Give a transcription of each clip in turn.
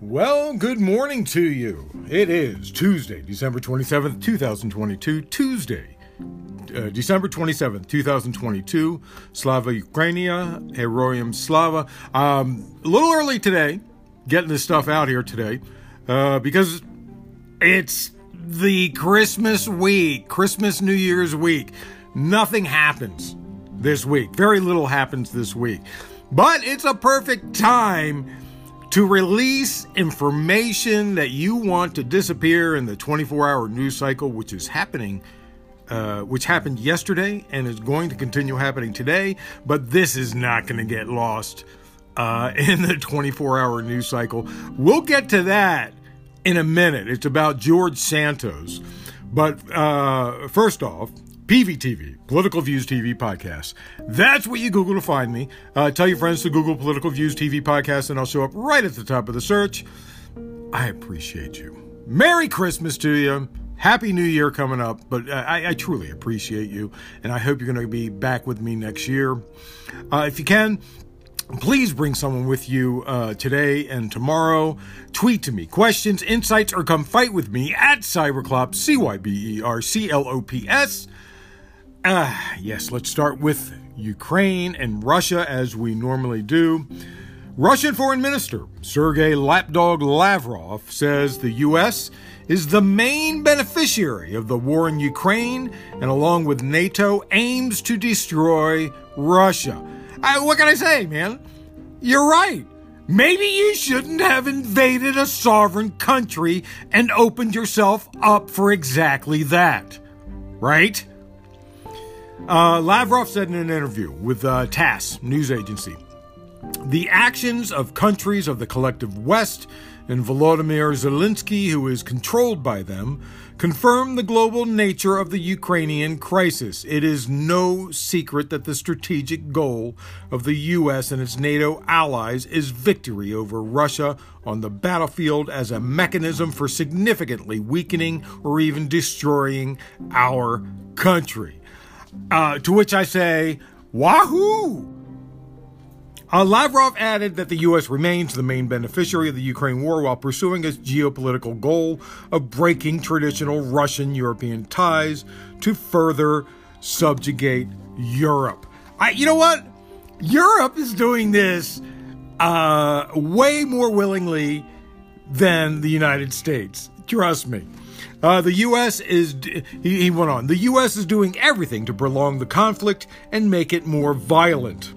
Well, good morning to you. It is Tuesday, December 27th, 2022. Tuesday, uh, December 27th, 2022. Slava Ukraini, Heroyam Slava. Um, a little early today, getting this stuff out here today, uh, because it's the Christmas week, Christmas New Year's week. Nothing happens this week. Very little happens this week. But it's a perfect time to release information that you want to disappear in the 24 hour news cycle, which is happening, uh, which happened yesterday and is going to continue happening today. But this is not going to get lost uh, in the 24 hour news cycle. We'll get to that in a minute. It's about George Santos. But uh, first off, PVTV, Political Views TV Podcast. That's what you Google to find me. Uh, tell your friends to Google Political Views TV Podcast, and I'll show up right at the top of the search. I appreciate you. Merry Christmas to you. Happy New Year coming up, but I, I truly appreciate you, and I hope you're going to be back with me next year. Uh, if you can, Please bring someone with you uh, today and tomorrow. Tweet to me questions, insights, or come fight with me at Cyberclops, C Y B E R C L O P S. Ah, yes, let's start with Ukraine and Russia as we normally do. Russian Foreign Minister Sergei Lapdog Lavrov says the U.S. is the main beneficiary of the war in Ukraine and, along with NATO, aims to destroy Russia. I, what can I say, man? You're right. Maybe you shouldn't have invaded a sovereign country and opened yourself up for exactly that. Right? Uh, Lavrov said in an interview with uh, TASS news agency, the actions of countries of the collective West and Volodymyr Zelensky, who is controlled by them, confirm the global nature of the Ukrainian crisis. It is no secret that the strategic goal of the U.S. and its NATO allies is victory over Russia on the battlefield as a mechanism for significantly weakening or even destroying our country. Uh, to which I say, Wahoo! Uh, Lavrov added that the U.S. remains the main beneficiary of the Ukraine war while pursuing its geopolitical goal of breaking traditional Russian European ties to further subjugate Europe. I, you know what? Europe is doing this uh, way more willingly than the United States. Trust me. Uh, the U.S. is, he, he went on, the U.S. is doing everything to prolong the conflict and make it more violent.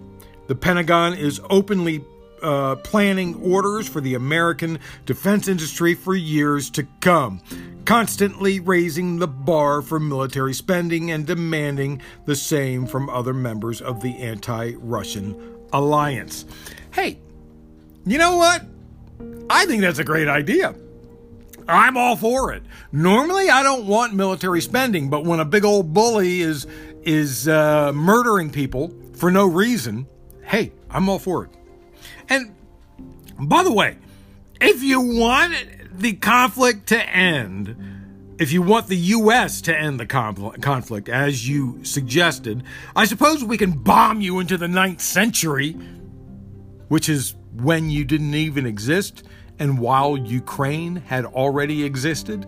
The Pentagon is openly uh, planning orders for the American defense industry for years to come, constantly raising the bar for military spending and demanding the same from other members of the anti Russian alliance. Hey, you know what? I think that's a great idea. I'm all for it. Normally, I don't want military spending, but when a big old bully is is uh, murdering people for no reason, hey, I'm all for it. And by the way, if you want the conflict to end, if you want the U.S. to end the conflict, as you suggested, I suppose we can bomb you into the ninth century, which is when you didn't even exist and while Ukraine had already existed?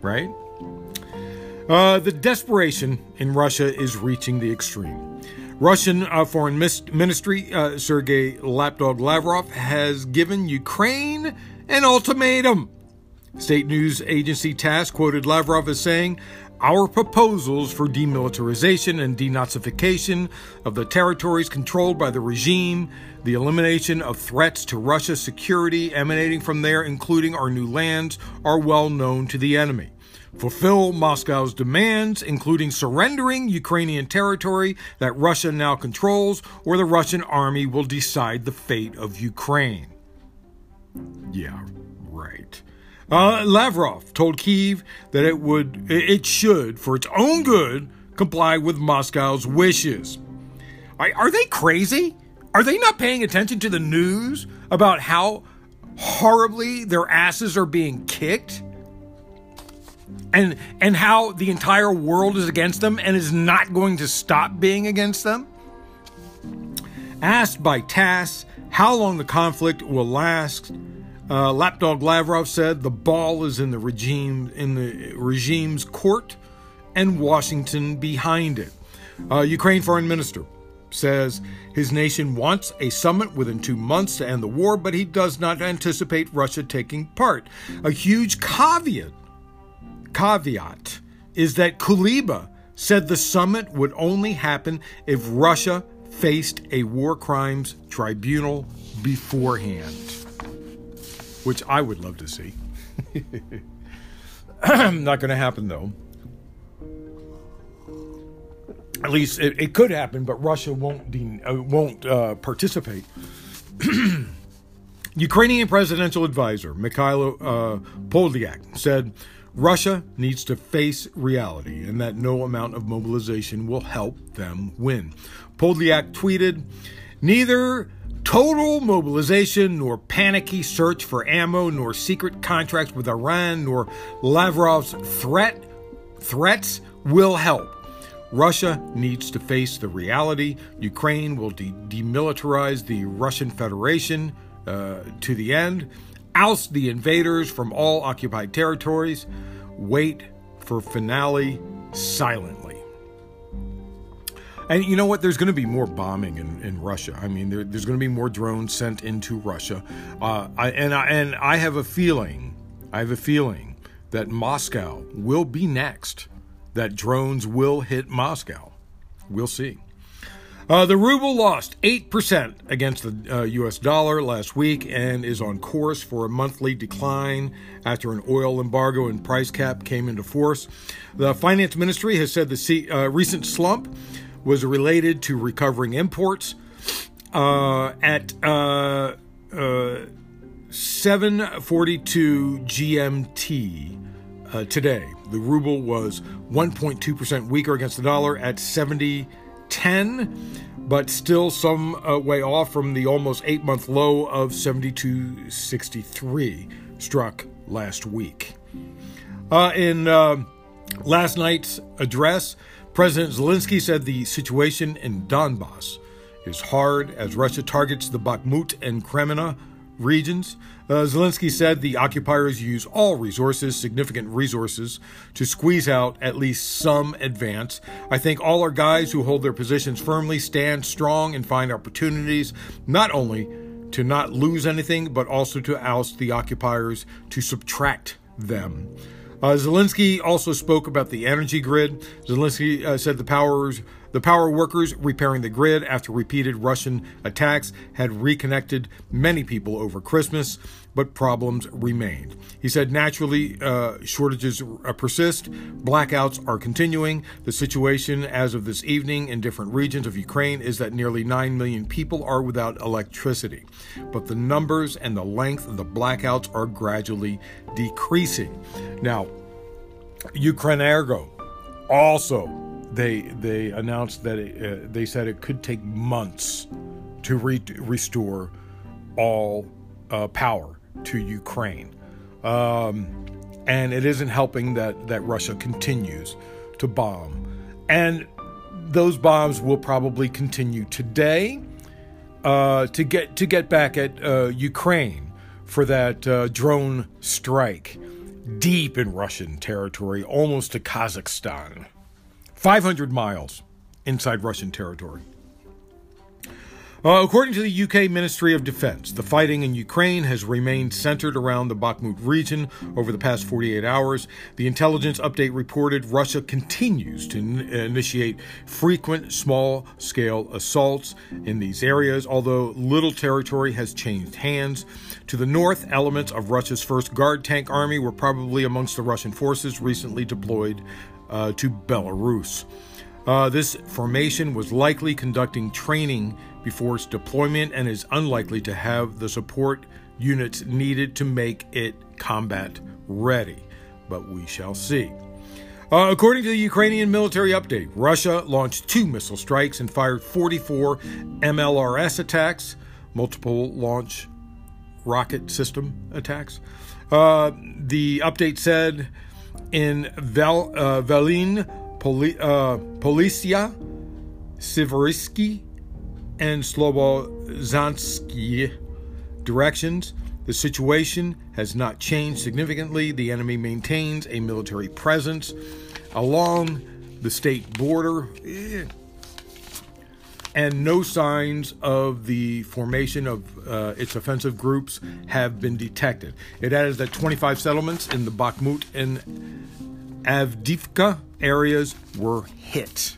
Right? Uh, the desperation in Russia is reaching the extreme. Russian uh, Foreign Ministry uh, Sergei Lapdog Lavrov has given Ukraine an ultimatum. State news agency TASS quoted Lavrov as saying, our proposals for demilitarization and denazification of the territories controlled by the regime, the elimination of threats to Russia's security emanating from there, including our new lands, are well known to the enemy. Fulfill Moscow's demands, including surrendering Ukrainian territory that Russia now controls, or the Russian army will decide the fate of Ukraine. Yeah, right. Uh, Lavrov told Kiev that it would, it should, for its own good, comply with Moscow's wishes. Are, are they crazy? Are they not paying attention to the news about how horribly their asses are being kicked? And and how the entire world is against them and is not going to stop being against them? Asked by TASS how long the conflict will last, Uh, Lapdog Lavrov said the ball is in the regime in the regime's court, and Washington behind it. Uh, Ukraine Foreign Minister says his nation wants a summit within two months to end the war, but he does not anticipate Russia taking part. A huge caveat caveat is that Kuleba said the summit would only happen if Russia faced a war crimes tribunal beforehand, which I would love to see. Not going to happen though. At least it, it, could happen, but Russia won't de- uh, won't uh, participate. Ukrainian presidential advisor Mikhailo uh, said Russia needs to face reality and that no amount of mobilization will help them win. Podolyak tweeted, Neither total mobilization, nor panicky search for ammo, nor secret contracts with Iran, nor Lavrov's threat threats will help. Russia needs to face the reality. Ukraine will de- demilitarize the Russian Federation uh, to the end oust the invaders from all occupied territories, wait for finale silently. And you know what? There's going to be more bombing in, in Russia. I mean, there, there's going to be more drones sent into Russia. Uh, I, and, I, and I have a feeling, I have a feeling that Moscow will be next, that drones will hit Moscow. We'll see. Uh, the ruble lost 8% against the uh, US dollar last week and is on course for a monthly decline after an oil embargo and price cap came into force. The finance ministry has said the C- uh, recent slump was related to recovering imports. Uh, at uh, uh, 742 GMT today, the ruble was 1.2% weaker against the dollar at 70.10, but still some uh, way off from the almost eight month low of 72.63 struck last week. Uh, in uh, last night's address, President Zelensky said the situation in Donbass is hard as Russia targets the Bakhmut and Kreminna regions. Uh, Zelensky said the occupiers use all resources, significant resources, to squeeze out at least some advance. I think all our guys who hold their positions firmly stand strong and find opportunities not only to not lose anything, but also to oust the occupiers, to subtract them. Uh, Zelensky also spoke about the energy grid. Zelensky uh, said the powers the power workers repairing the grid after repeated Russian attacks had reconnected many people over Christmas, but problems remained. He said naturally uh, shortages uh, persist, blackouts are continuing. The situation as of this evening in different regions of Ukraine is that nearly 9 million people are without electricity, but the numbers and the length of the blackouts are gradually decreasing. Now, Ukrenergo also they they announced that it, uh, they said it could take months to re- restore all uh, power to Ukraine, um, and it isn't helping that that Russia continues to bomb, and those bombs will probably continue today uh, to get to get back at uh, Ukraine for that uh, drone strike deep in Russian territory, almost to Kazakhstan. 500 miles inside Russian territory. Uh, according to the UK Ministry of Defense, the fighting in Ukraine has remained centered around the Bakhmut region over the past 48 hours. The intelligence update reported Russia continues to n- initiate frequent small scale assaults in these areas, although little territory has changed hands. To the north, elements of Russia's first guard tank army were probably amongst the Russian forces recently deployed uh, to Belarus. Uh, this formation was likely conducting training before its deployment and is unlikely to have the support units needed to make it combat ready. But we shall see. Uh, according to the Ukrainian military update, Russia launched two missile strikes and fired 44 MLRS attacks, multiple launch rocket system attacks. Uh, the update said in Vel, uh, Velin, Poli, uh, and Slobozansky directions. The situation has not changed significantly. The enemy maintains a military presence along the state border. Eh, and no signs of the formation of uh, its offensive groups have been detected. It added that 25 settlements in the Bakhmut and Avdiivka areas were hit.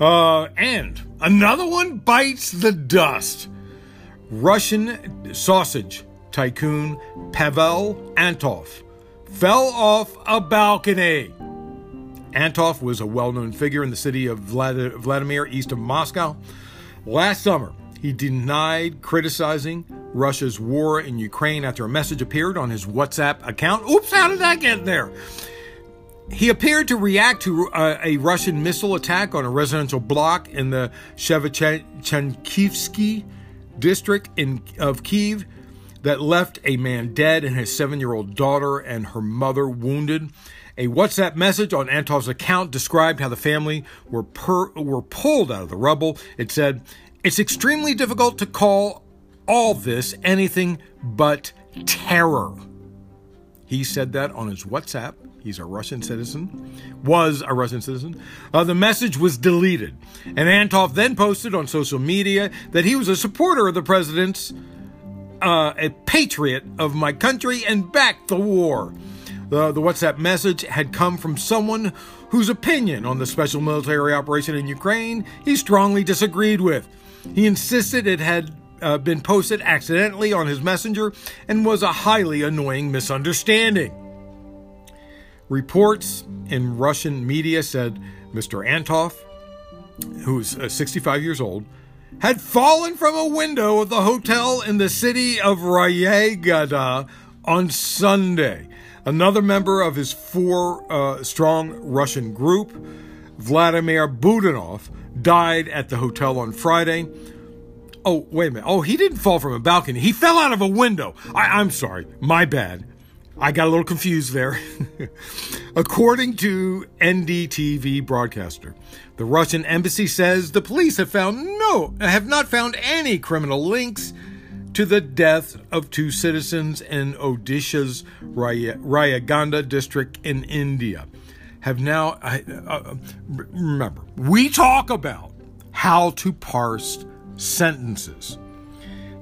Uh, and another one bites the dust. Russian sausage tycoon Pavel Antov fell off a balcony. Antov was a well known figure in the city of Vladimir, east of Moscow. Last summer, he denied criticizing Russia's war in Ukraine after a message appeared on his WhatsApp account. Oops, how did that get there? He appeared to react to a, uh, a Russian missile attack on a residential block in the Shevchenkivsky district in, of Kiev that left a man dead and his seven year old daughter and her mother wounded. A WhatsApp message on Antov's account described how the family were, per, were pulled out of the rubble. It said, It's extremely difficult to call all this anything but terror. He said that on his WhatsApp. He's a Russian citizen, was a Russian citizen. Uh, the message was deleted. And Antov then posted on social media that he was a supporter of the president's, uh, a patriot of my country, and backed the war. The, the WhatsApp message had come from someone whose opinion on the special military operation in Ukraine he strongly disagreed with. He insisted it had uh, been posted accidentally on his messenger and was a highly annoying misunderstanding. Reports in Russian media said Mr. Antov, who's uh, 65 years old, had fallen from a window of the hotel in the city of Rayagada on Sunday. Another member of his four uh, strong Russian group, Vladimir Bidenov, died at the hotel on Friday. Oh, wait a minute. Oh, he didn't fall from a balcony. He fell out of a window. I, I'm sorry. My bad. I got a little confused there. According to NDTV broadcaster, the Russian embassy says the police have found no, have not found any criminal links to the death of two citizens in Odisha's Rayaganda district in India. Have now, uh, uh, remember, we talk about how to parse sentences.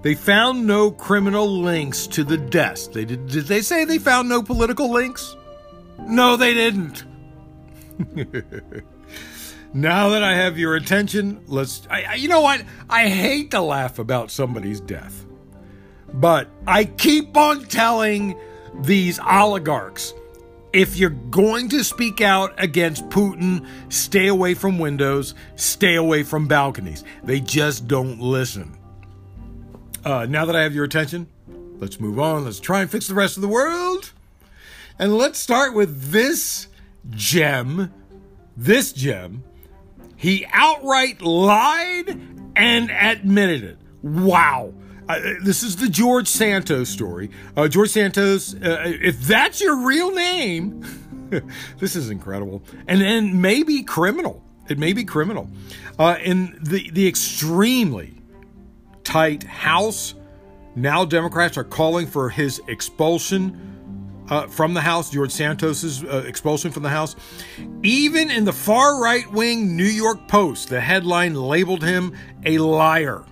They found no criminal links to the deaths. They did, did they say they found no political links? No, they didn't. now that I have your attention, let's. I, you know what? I hate to laugh about somebody's death. But I keep on telling these oligarchs if you're going to speak out against Putin, stay away from windows, stay away from balconies. They just don't listen. Uh, now that I have your attention, let's move on. Let's try and fix the rest of the world. And let's start with this gem. This gem. He outright lied and admitted it. Wow. This is the George Santos story. Uh, George Santos, uh, if that's your real name, this is incredible. And then maybe criminal. It may be criminal. Uh, in the, the extremely tight House, now Democrats are calling for his expulsion. Uh, from the House, George Santos's uh, expulsion from the House. Even in the far right wing New York Post, the headline labeled him a liar.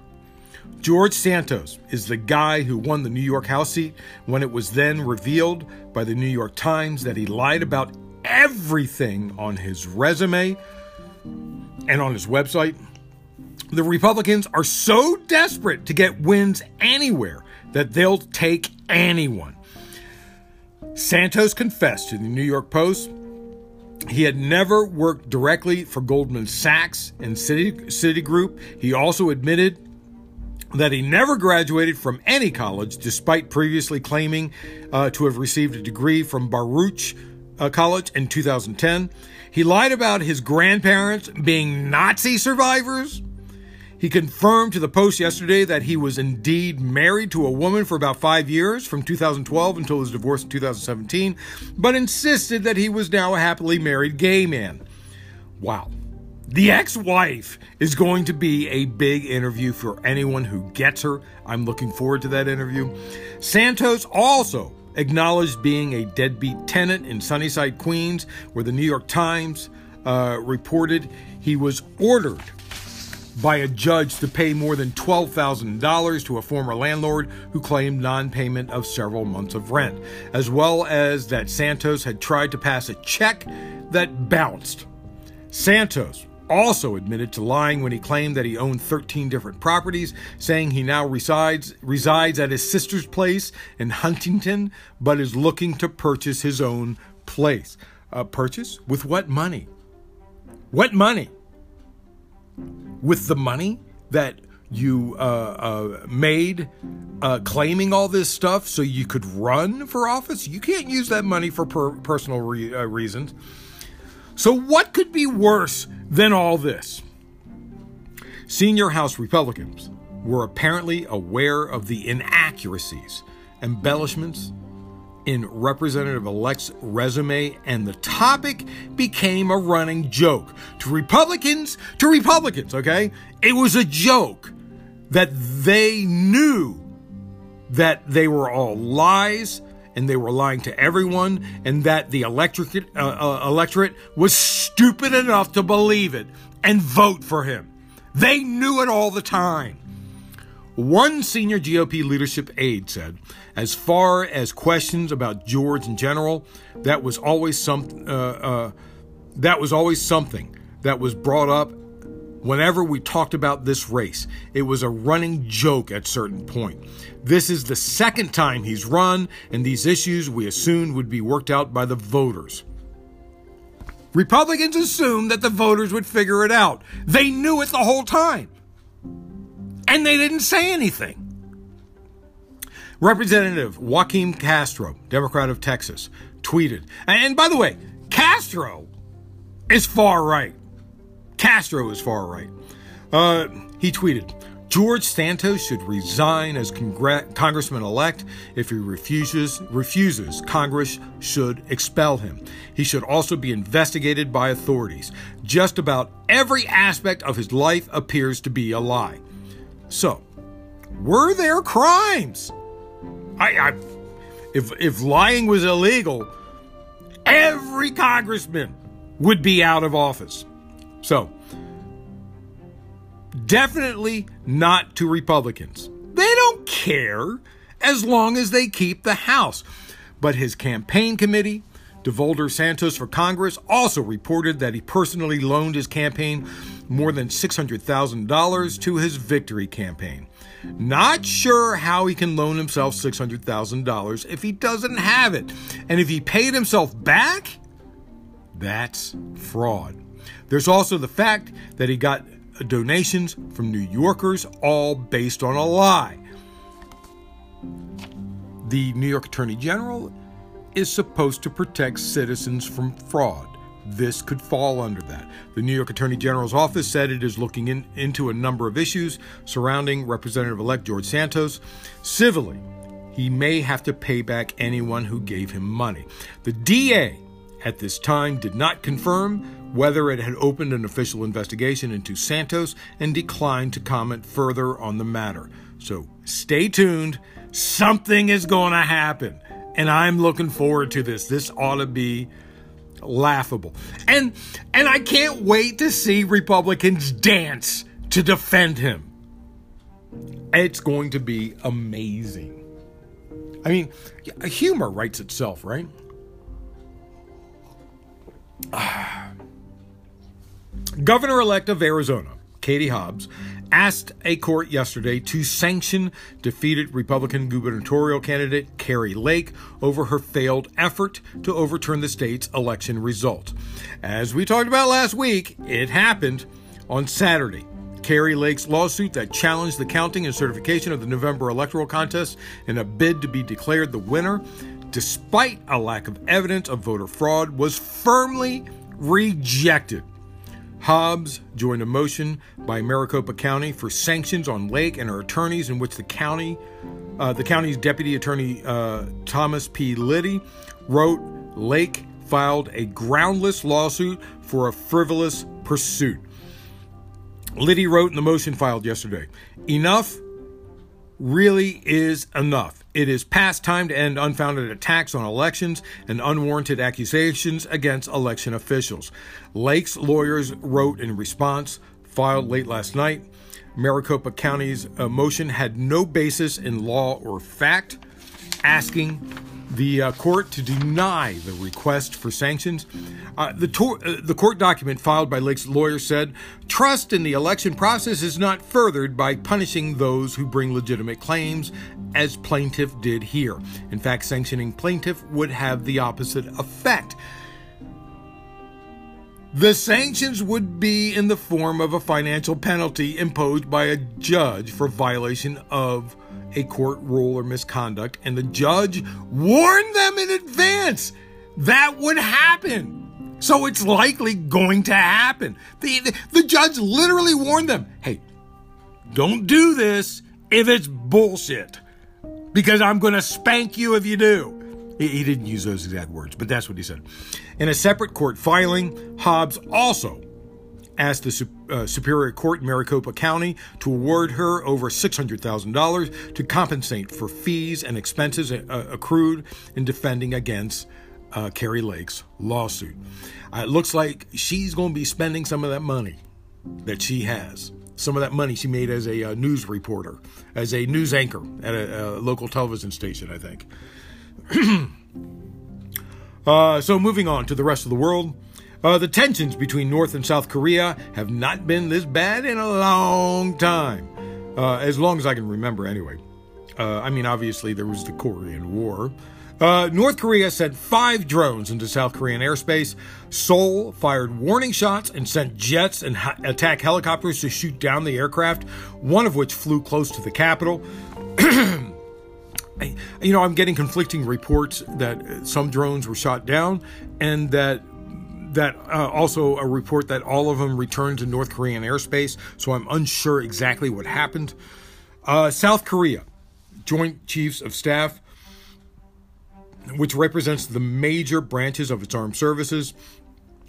George Santos is the guy who won the New York House seat when it was then revealed by the New York Times that he lied about everything on his resume and on his website. The Republicans are so desperate to get wins anywhere that they'll take anyone. Santos confessed to the New York Post he had never worked directly for Goldman Sachs and Citigroup. He also admitted that he never graduated from any college, despite previously claiming uh, to have received a degree from Baruch uh, College in 2010. He lied about his grandparents being Nazi survivors. He confirmed to the Post yesterday that he was indeed married to a woman for about five years, from 2012 until his divorce in 2017, but insisted that he was now a happily married gay man. Wow. The ex wife is going to be a big interview for anyone who gets her. I'm looking forward to that interview. Santos also acknowledged being a deadbeat tenant in Sunnyside, Queens, where the New York Times uh, reported he was ordered by a judge to pay more than $12,000 to a former landlord who claimed non payment of several months of rent, as well as that Santos had tried to pass a check that bounced. Santos also admitted to lying when he claimed that he owned 13 different properties, saying he now resides resides at his sister's place in Huntington, but is looking to purchase his own place. Uh, purchase with what money? What money? With the money that you uh, uh, made uh, claiming all this stuff so you could run for office? You can't use that money for per- personal re- uh, reasons. So, what could be worse than all this? Senior House Republicans were apparently aware of the inaccuracies, embellishments in Representative elect's resume, and the topic became a running joke. To Republicans, to Republicans, okay? It was a joke that they knew that they were all lies and they were lying to everyone, and that the electorate, uh, uh, electorate was stupid enough to believe it and vote for him. They knew it all the time. One senior GOP leadership aide said, as far as questions about George in general, that was always some, uh, uh that was always something that was brought up whenever we talked about this race. It was a running joke at certain point. This is the second time he's run, and these issues we assumed would be worked out by the voters. Republicans assumed that the voters would figure it out. They knew it the whole time. And they didn't say anything. Representative Joaquin Castro, Democrat of Texas, tweeted, and by the way, Castro is far right. Castro is far right. Uh, he tweeted, George Santos should resign as congr- congressman elect. If he refuses, refuses, Congress should expel him. He should also be investigated by authorities. Just about every aspect of his life appears to be a lie. So, were there crimes? I, I if if lying was illegal, every congressman would be out of office. So, definitely not to Republicans. They don't care as long as they keep the House. But his campaign committee, DeVolder Santos for Congress, also reported that he personally loaned his campaign more than $600,000 to his victory campaign. Not sure how he can loan himself $600,000 if he doesn't have it. And if he paid himself back, that's fraud. There's also the fact that he got donations from New Yorkers, all based on a lie. The New York Attorney General is supposed to protect citizens from fraud. This could fall under that. The New York Attorney General's office said it is looking in, into a number of issues surrounding Representative elect George Santos. Civilly, he may have to pay back anyone who gave him money. The DA at this time did not confirm whether it had opened an official investigation into Santos and declined to comment further on the matter. So stay tuned. Something is going to happen. And I'm looking forward to this. This ought to be laughable. And and I can't wait to see Republicans dance to defend him. It's going to be amazing. I mean, humor writes itself, right? Ah. Governor elect of Arizona, Katie Hobbs, asked a court yesterday to sanction defeated Republican gubernatorial candidate Kari Lake over her failed effort to overturn the state's election result. As we talked about last week, it happened on Saturday. Kari Lake's lawsuit that challenged the counting and certification of the November electoral contest in a bid to be declared the winner, despite a lack of evidence of voter fraud, was firmly rejected. Hobbs joined a motion by Maricopa County for sanctions on Lake and her attorneys, in which the county, uh, the county's deputy attorney uh, Thomas P. Liddy, wrote Lake filed a groundless lawsuit for a frivolous pursuit. Liddy wrote in the motion filed yesterday enough really is enough. It is past time to end unfounded attacks on elections and unwarranted accusations against election officials. Lake's lawyers wrote in response, filed late last night. Maricopa County's uh, motion had no basis in law or fact, asking the uh, court to deny the request for sanctions. Uh, the, tor- uh, the court document filed by Lake's lawyer said trust in the election process is not furthered by punishing those who bring legitimate claims, as plaintiff did here. In fact, sanctioning plaintiff would have the opposite effect. The sanctions would be in the form of a financial penalty imposed by a judge for violation of a court rule or misconduct, and the judge warned them in advance that would happen. So it's likely going to happen. The, the, the judge literally warned them hey, don't do this if it's bullshit, because I'm going to spank you if you do. He, didn't use those exact words, but that's what he said. In a separate court filing, Hobbs also asked the uh, Superior Court in Maricopa County to award her over $600,000 to compensate for fees and expenses uh, accrued in defending against uh, Kari Lake's lawsuit. Uh, it looks like she's going to be spending some of that money that she has. Some of that money she made as a uh, news reporter, as a news anchor at a, a local television station, I think. Uh, so, moving on to the rest of the world. Uh, the tensions between North and South Korea have not been this bad in a long time, uh, as long as I can remember, anyway. Uh, I mean, obviously, there was the Korean War. Uh, North Korea sent five drones into South Korean airspace. Seoul fired warning shots and sent jets and ha- attack helicopters to shoot down the aircraft, one of which flew close to the capital. you know, I'm getting conflicting reports that some drones were shot down and that that uh, also a report that all of them returned to North Korean airspace, so I'm unsure exactly what happened. Uh, South Korea, Joint Chiefs of Staff, which represents the major branches of its armed services,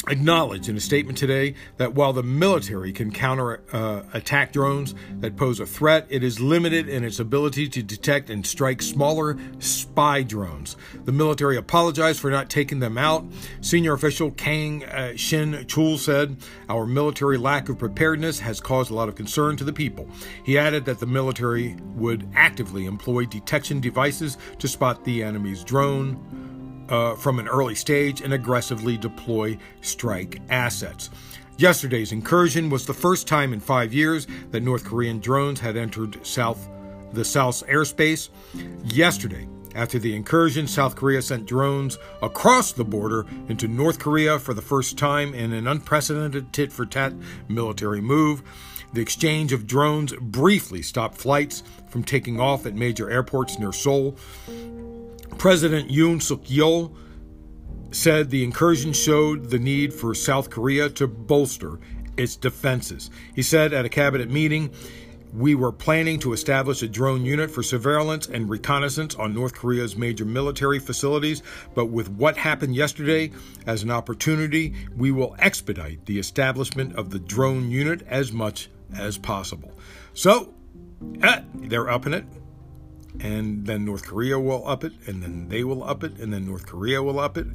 acknowledged in a statement today that while the military can counter uh, attack drones that pose a threat, it is limited in its ability to detect and strike smaller spy drones. The military apologized for not taking them out. Senior official Kang uh, Shin Chul said, Our military lack of preparedness has caused a lot of concern to the people. He added that the military would actively employ detection devices to spot the enemy's drone uh, from an early stage and aggressively deploy strike assets. Yesterday's incursion was the first time in five years that North Korean drones had entered South the South's airspace. Yesterday, after the incursion, South Korea sent drones across the border into North Korea for the first time in an unprecedented tit for tat military move. The exchange of drones briefly stopped flights from taking off at major airports near Seoul. President Yoon Suk Yeol said the incursion showed the need for South Korea to bolster its defenses. He said at a cabinet meeting, we were planning to establish a drone unit for surveillance and reconnaissance on North Korea's major military facilities, but with what happened yesterday as an opportunity, we will expedite the establishment of the drone unit as much as possible. So, eh, they're upping it and then North Korea will up it, and then they will up it, and then North Korea will up it,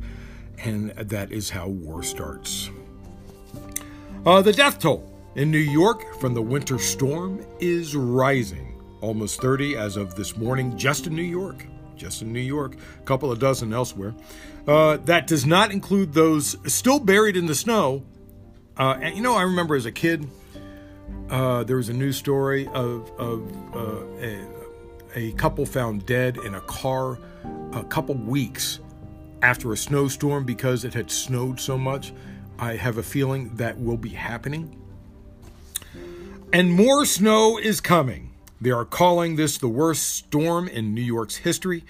and that is how war starts. Uh, the death toll in New York from the winter storm is rising. Almost 30 as of this morning, just in New York. Just in New York, a couple of dozen elsewhere. Uh, that does not include those still buried in the snow. Uh, and you know, I remember as a kid, uh, there was a news story of, of uh, a, a couple found dead in a car a couple weeks after a snowstorm because it had snowed so much. I have a feeling that will be happening. And more snow is coming. They are calling this the worst storm in New York's history.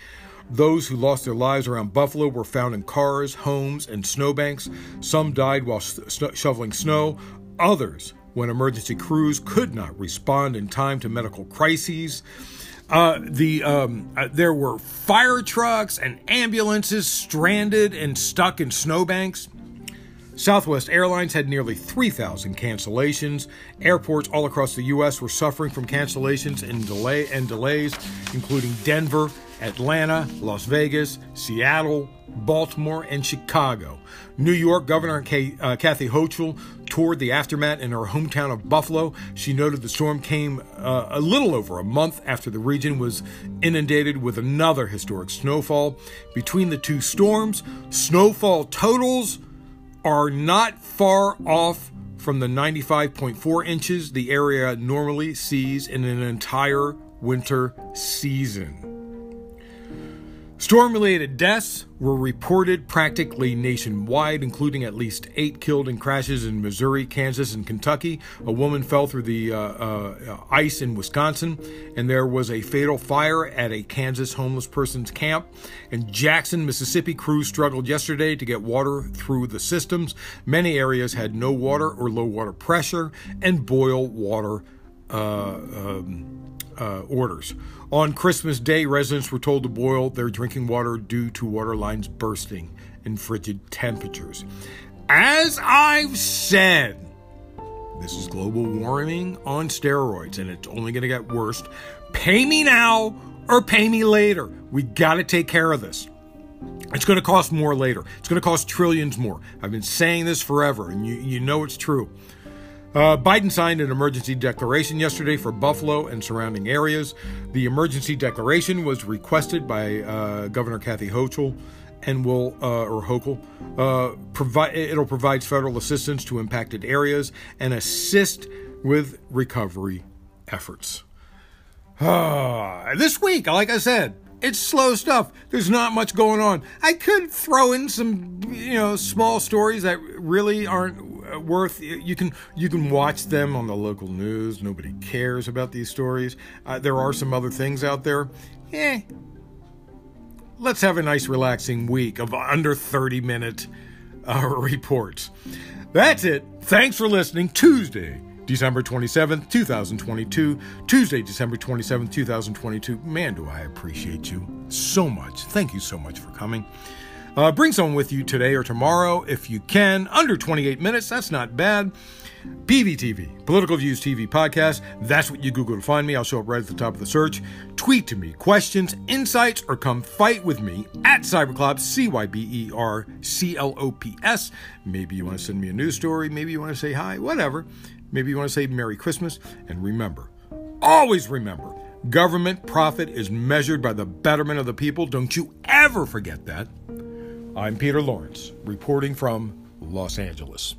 Those who lost their lives around Buffalo were found in cars, homes, and snowbanks. Some died while shoveling snow. Others, when emergency crews could not respond in time to medical crises. Uh, the um, uh, there were fire trucks and ambulances stranded and stuck in snowbanks. Southwest Airlines had nearly 3,000 cancellations. Airports all across the U.S. were suffering from cancellations and delay and delays, including Denver, Atlanta, Las Vegas, Seattle, Baltimore, and Chicago. New York Governor Kay, uh, Kathy Hochul toured the aftermath in her hometown of Buffalo. She noted the storm came uh, a little over a month after the region was inundated with another historic snowfall. Between the two storms, snowfall totals are not far off from the 95.4 inches the area normally sees in an entire winter season. Storm related deaths were reported practically nationwide, including at least eight killed in crashes in Missouri, Kansas, and Kentucky. A woman fell through the uh, uh, ice in Wisconsin, and there was a fatal fire at a Kansas homeless person's camp. In Jackson, Mississippi, crews struggled yesterday to get water through the systems. Many areas had no water or low water pressure and boil water uh, um, uh, orders. On Christmas Day, residents were told to boil their drinking water due to water lines bursting in frigid temperatures. As I've said, this is global warming on steroids, and it's only going to get worse. Pay me now or pay me later. We got to take care of this. It's going to cost more later. It's going to cost trillions more. I've been saying this forever, and you, you know it's true. Uh, Biden signed an emergency declaration yesterday for Buffalo and surrounding areas. The emergency declaration was requested by uh, Governor Kathy Hochul and will uh, or Hochul uh, provide. It'll provide federal assistance to impacted areas and assist with recovery efforts. this week, like I said, it's slow stuff. There's not much going on. I could throw in some, you know, small stories that really aren't worth you can you can watch them on the local news nobody cares about these stories uh, there are some other things out there eh let's have a nice relaxing week of under 30 minute uh, reports that's it thanks for listening tuesday December 27th, 2022. Tuesday, December 27th, 2022. Man, do I appreciate you so much. Thank you so much for coming. Uh, bring someone with you today or tomorrow if you can. Under 28 minutes, that's not bad. PVTV, Political Views TV Podcast. That's what you Google to find me. I'll show up right at the top of the search. Tweet to me questions, insights, or come fight with me at Cyberclops, C Y B E R C L O P S. Maybe you want to send me a news story. Maybe you want to say hi, whatever. Maybe you want to say Merry Christmas. And remember, always remember, government profit is measured by the betterment of the people. Don't you ever forget that. I'm Peter Lawrence, reporting from Los Angeles.